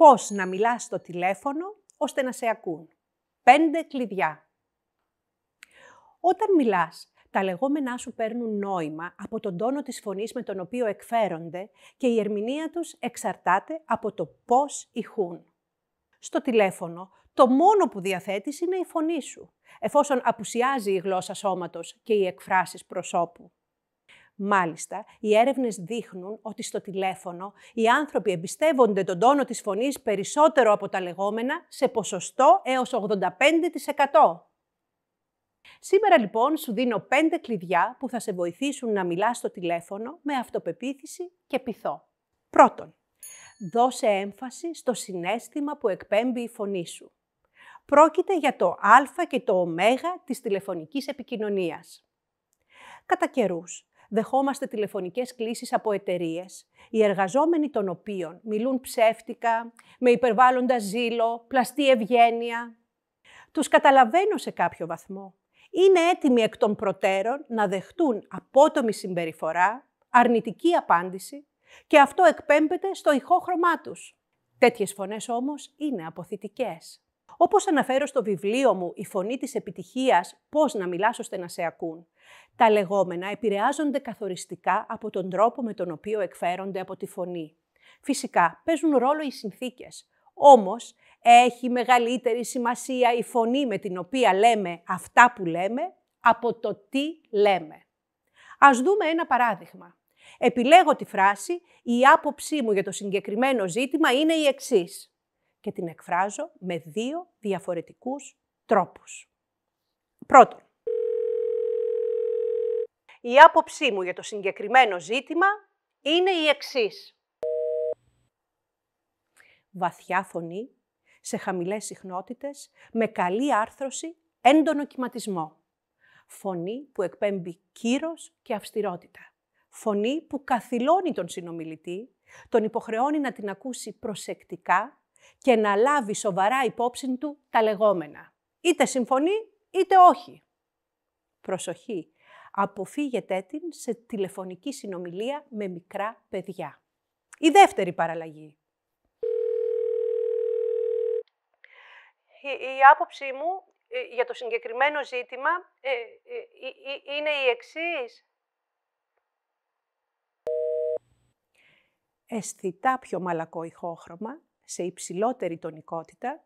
Πώς να μιλάς στο τηλέφωνο ώστε να σε ακούν. Πέντε κλειδιά. Όταν μιλάς, τα λεγόμενά σου παίρνουν νόημα από τον τόνο της φωνής με τον οποίο εκφέρονται και η ερμηνεία τους εξαρτάται από το πώς ηχούν. Στο τηλέφωνο, το μόνο που διαθέτεις είναι η φωνή σου, εφόσον απουσιάζει η γλώσσα σώματος και οι εκφράσεις προσώπου. Μάλιστα, οι έρευνες δείχνουν ότι στο τηλέφωνο οι άνθρωποι εμπιστεύονται τον τόνο της φωνής περισσότερο από τα λεγόμενα σε ποσοστό έως 85%. Σήμερα λοιπόν σου δίνω πέντε κλειδιά που θα σε βοηθήσουν να μιλάς στο τηλέφωνο με αυτοπεποίθηση και πειθό. Πρώτον, δώσε έμφαση στο συνέστημα που εκπέμπει η φωνή σου. Πρόκειται για το α και το ω της τηλεφωνικής επικοινωνίας. Κατά καιρούς, δεχόμαστε τηλεφωνικές κλήσεις από εταιρείες, οι εργαζόμενοι των οποίων μιλούν ψεύτικα, με υπερβάλλοντα ζήλο, πλαστή ευγένεια. Τους καταλαβαίνω σε κάποιο βαθμό. Είναι έτοιμοι εκ των προτέρων να δεχτούν απότομη συμπεριφορά, αρνητική απάντηση και αυτό εκπέμπεται στο ηχόχρωμά τους. Τέτοιες φωνές όμως είναι αποθητικές. Όπως αναφέρω στο βιβλίο μου «Η φωνή της επιτυχίας. Πώς να μιλάς ώστε να σε ακούν», τα λεγόμενα επηρεάζονται καθοριστικά από τον τρόπο με τον οποίο εκφέρονται από τη φωνή. Φυσικά, παίζουν ρόλο οι συνθήκες. Όμως, έχει μεγαλύτερη σημασία η φωνή με την οποία λέμε αυτά που λέμε από το τι λέμε. Ας δούμε ένα παράδειγμα. Επιλέγω τη φράση «Η άποψή μου για το συγκεκριμένο ζήτημα είναι η εξής» και την εκφράζω με δύο διαφορετικούς τρόπους. Πρώτον, η άποψή μου για το συγκεκριμένο ζήτημα είναι η εξής. Βαθιά φωνή, σε χαμηλές συχνότητες, με καλή άρθρωση, έντονο κυματισμό. Φωνή που εκπέμπει κύρος και αυστηρότητα. Φωνή που καθυλώνει τον συνομιλητή, τον υποχρεώνει να την ακούσει προσεκτικά και να λάβει σοβαρά υπόψη του τα λεγόμενα. Είτε συμφωνεί, είτε όχι. Προσοχή, αποφύγετε την σε τηλεφωνική συνομιλία με μικρά παιδιά. Η δεύτερη παραλλαγή. Η, άποψή μου ε, για το συγκεκριμένο ζήτημα ε, ε, είναι η εξής. Αισθητά πιο μαλακό ηχόχρωμα, σε υψηλότερη τονικότητα,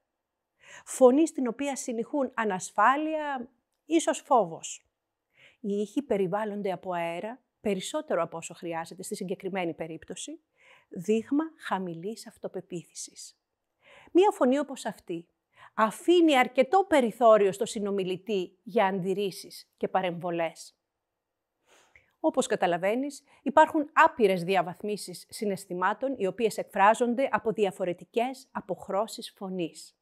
φωνή στην οποία συνηχούν ανασφάλεια, ίσως φόβος. Οι ήχοι περιβάλλονται από αέρα περισσότερο από όσο χρειάζεται στη συγκεκριμένη περίπτωση, δείγμα χαμηλής αυτοπεποίθησης. Μία φωνή όπως αυτή αφήνει αρκετό περιθώριο στο συνομιλητή για αντιρρήσεις και παρεμβολές. Όπως καταλαβαίνεις, υπάρχουν άπειρες διαβαθμίσεις συναισθημάτων οι οποίες εκφράζονται από διαφορετικές αποχρώσεις φωνής.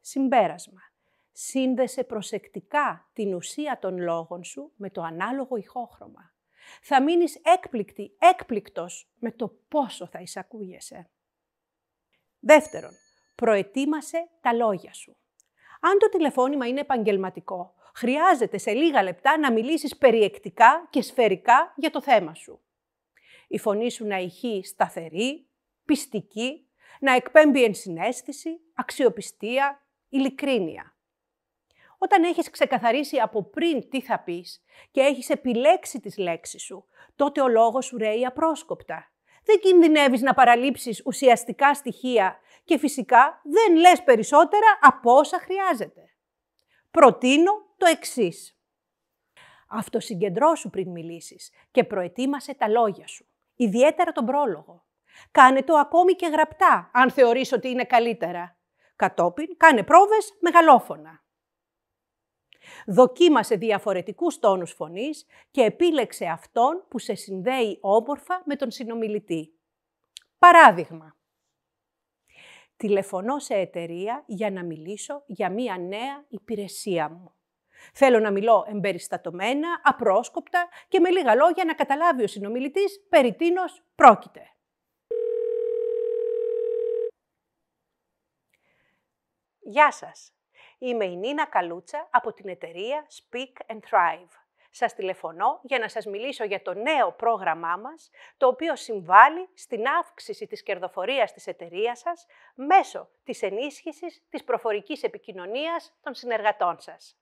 Συμπέρασμα. Σύνδεσε προσεκτικά την ουσία των λόγων σου με το ανάλογο ηχόχρωμα. Θα μείνεις έκπληκτη, έκπληκτος με το πόσο θα εισακούγεσαι. Δεύτερον, προετοίμασε τα λόγια σου. Αν το τηλεφώνημα είναι επαγγελματικό, χρειάζεται σε λίγα λεπτά να μιλήσεις περιεκτικά και σφαιρικά για το θέμα σου. Η φωνή σου να ηχεί σταθερή, πιστική, να εκπέμπει ενσυναίσθηση, αξιοπιστία, ειλικρίνεια. Όταν έχεις ξεκαθαρίσει από πριν τι θα πεις και έχεις επιλέξει τις λέξεις σου, τότε ο λόγος σου ρέει απρόσκοπτα. Δεν κινδυνεύεις να παραλείψεις ουσιαστικά στοιχεία και φυσικά δεν λες περισσότερα από όσα χρειάζεται. Προτείνω το εξής. Αυτοσυγκεντρώσου πριν μιλήσεις και προετοίμασε τα λόγια σου, ιδιαίτερα τον πρόλογο. Κάνε το ακόμη και γραπτά, αν θεωρείς ότι είναι καλύτερα. Κατόπιν, κάνε πρόβες μεγαλόφωνα. Δοκίμασε διαφορετικούς τόνους φωνής και επίλεξε αυτόν που σε συνδέει όμορφα με τον συνομιλητή. Παράδειγμα, τηλεφωνώ σε εταιρεία για να μιλήσω για μία νέα υπηρεσία μου. Θέλω να μιλώ εμπεριστατωμένα, απρόσκοπτα και με λίγα λόγια να καταλάβει ο συνομιλητής περί τίνος πρόκειται. Γεια σας! Είμαι η Νίνα Καλούτσα από την εταιρεία Speak and Thrive. Σας τηλεφωνώ για να σας μιλήσω για το νέο πρόγραμμά μας, το οποίο συμβάλλει στην αύξηση της κερδοφορίας της εταιρείας σας μέσω της ενίσχυσης της προφορικής επικοινωνίας των συνεργατών σας.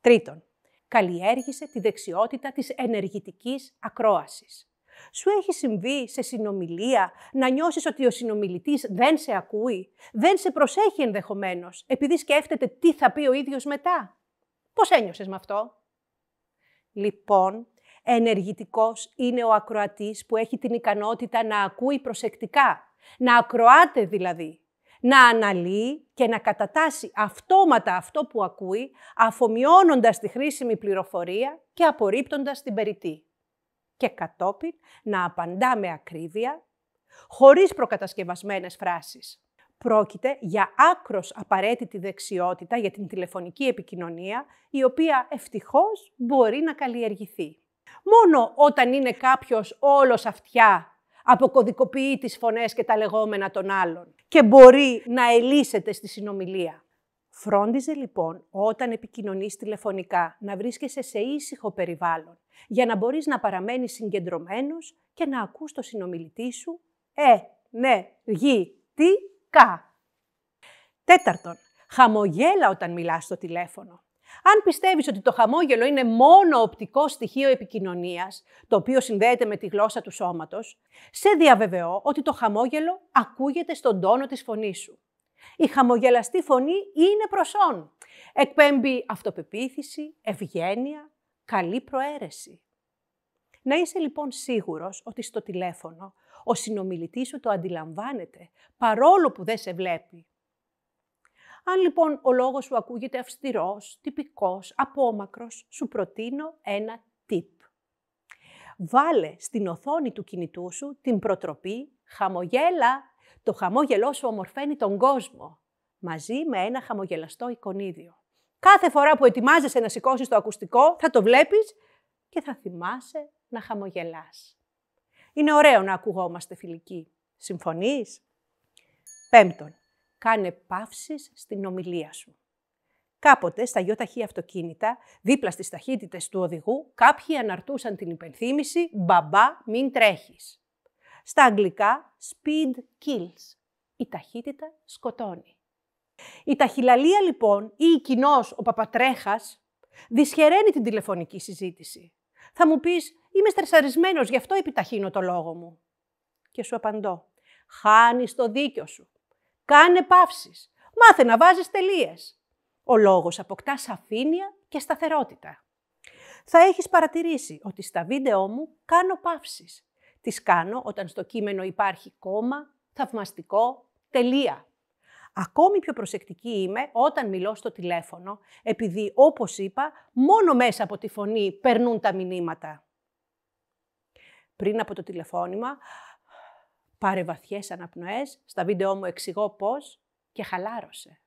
Τρίτον, καλλιέργησε τη δεξιότητα της ενεργητικής ακρόασης. Σου έχει συμβεί σε συνομιλία να νιώσεις ότι ο συνομιλητής δεν σε ακούει, δεν σε προσέχει ενδεχομένως, επειδή σκέφτεται τι θα πει ο ίδιος μετά; Πώς ένιωσες με αυτό; Λοιπόν, ενεργητικός είναι ο ακροατής που έχει την ικανότητα να ακούει προσεκτικά, να ακροάται δηλαδή, να αναλύει και να κατατάσει αυτόματα αυτό που ακούει, αφομοιώνοντας τη χρήσιμη πληροφορία και απορρίπτοντας την περιττή. Και κατόπιν να απαντά με ακρίβεια, χωρίς προκατασκευασμένες φράσεις. Πρόκειται για άκρος απαραίτητη δεξιότητα για την τηλεφωνική επικοινωνία, η οποία ευτυχώς μπορεί να καλλιεργηθεί. Μόνο όταν είναι κάποιος όλος αυτιά αποκωδικοποιεί τις φωνές και τα λεγόμενα των άλλων και μπορεί να ελίσσεται στη συνομιλία. Φρόντιζε λοιπόν όταν επικοινωνείς τηλεφωνικά να βρίσκεσαι σε ήσυχο περιβάλλον για να μπορείς να παραμένεις συγκεντρωμένος και να ακούς το συνομιλητή σου «Ε, ναι, γη, τι, κα». Τέταρτον, χαμογέλα όταν μιλάς στο τηλέφωνο. Αν πιστεύεις ότι το χαμόγελο είναι μόνο οπτικό στοιχείο επικοινωνίας, το οποίο συνδέεται με τη γλώσσα του σώματος, σε διαβεβαιώ ότι το χαμόγελο ακούγεται στον τόνο της φωνής σου. Η χαμογελαστή φωνή είναι προσόν. Εκπέμπει αυτοπεποίθηση, ευγένεια, καλή προαίρεση. Να είσαι λοιπόν σίγουρος ότι στο τηλέφωνο ο συνομιλητής σου το αντιλαμβάνεται, παρόλο που δεν σε βλέπει. Αν λοιπόν ο λόγος σου ακούγεται αυστηρός, τυπικός, απόμακρος, σου προτείνω ένα tip. Βάλε στην οθόνη του κινητού σου την προτροπή «Χαμογέλα, το χαμόγελό σου ομορφαίνει τον κόσμο, μαζί με ένα χαμογελαστό εικονίδιο. Κάθε φορά που ετοιμάζεσαι να σηκώσεις το ακουστικό, θα το βλέπεις και θα θυμάσαι να χαμογελάς. Είναι ωραίο να ακουγόμαστε φιλικοί. Συμφωνείς; Πέμπτον, κάνε παύσεις στην ομιλία σου. Κάποτε στα γιοταχή αυτοκίνητα, δίπλα στις ταχύτητες του οδηγού, κάποιοι αναρτούσαν την υπενθύμηση «Μπαμπά, μην τρέχεις». Στα αγγλικά speed kills. Η ταχύτητα σκοτώνει. Η ταχυλαλία λοιπόν ή η κοινός ο παπατρέχας δυσχεραίνει την τηλεφωνική συζήτηση. Θα μου πεις, είμαι στρεσαρισμένος, γι' αυτό επιταχύνω το λόγο μου. Και σου απαντώ, χάνεις το δίκιο σου. Κάνε παύσεις. Μάθε να βάζεις τελείες. Ο λόγος αποκτά σαφήνεια και σταθερότητα. Θα έχεις παρατηρήσει ότι στα βίντεό μου κάνω παύσεις. Τις κάνω όταν στο κείμενο υπάρχει κόμμα, θαυμαστικό, τελεία. Ακόμη πιο προσεκτική είμαι όταν μιλώ στο τηλέφωνο, επειδή, όπως είπα, μόνο μέσα από τη φωνή περνούν τα μηνύματα. Πριν από το τηλεφώνημα, πάρε βαθιές αναπνοές, στα βίντεό μου εξηγώ πώς και χαλάρωσε.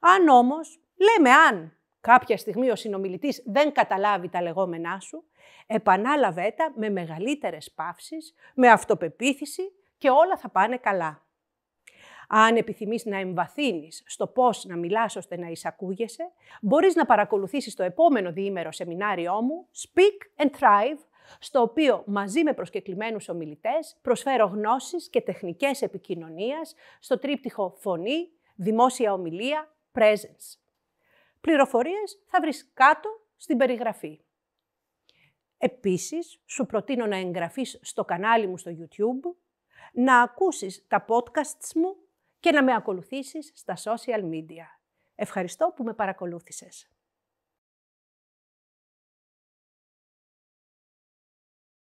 Αν όμως, λέμε αν κάποια στιγμή ο συνομιλητής δεν καταλάβει τα λεγόμενά σου, επανάλαβε τα με μεγαλύτερες παύσεις, με αυτοπεποίθηση και όλα θα πάνε καλά. Αν επιθυμείς να εμβαθύνεις στο πώς να μιλάς ώστε να εισακούγεσαι, μπορείς να παρακολουθήσεις το επόμενο διήμερο σεμινάριό μου Speak and Thrive, στο οποίο μαζί με προσκεκλημένους ομιλητές προσφέρω γνώσεις και τεχνικές επικοινωνίας στο τρίπτυχο φωνή, δημόσια ομιλία, presence. Πληροφορίες θα βρεις κάτω στην περιγραφή. Επίσης, σου προτείνω να εγγραφείς στο κανάλι μου στο YouTube, να ακούσεις τα podcasts μου και να με ακολουθήσεις στα social media. Ευχαριστώ που με παρακολούθησες.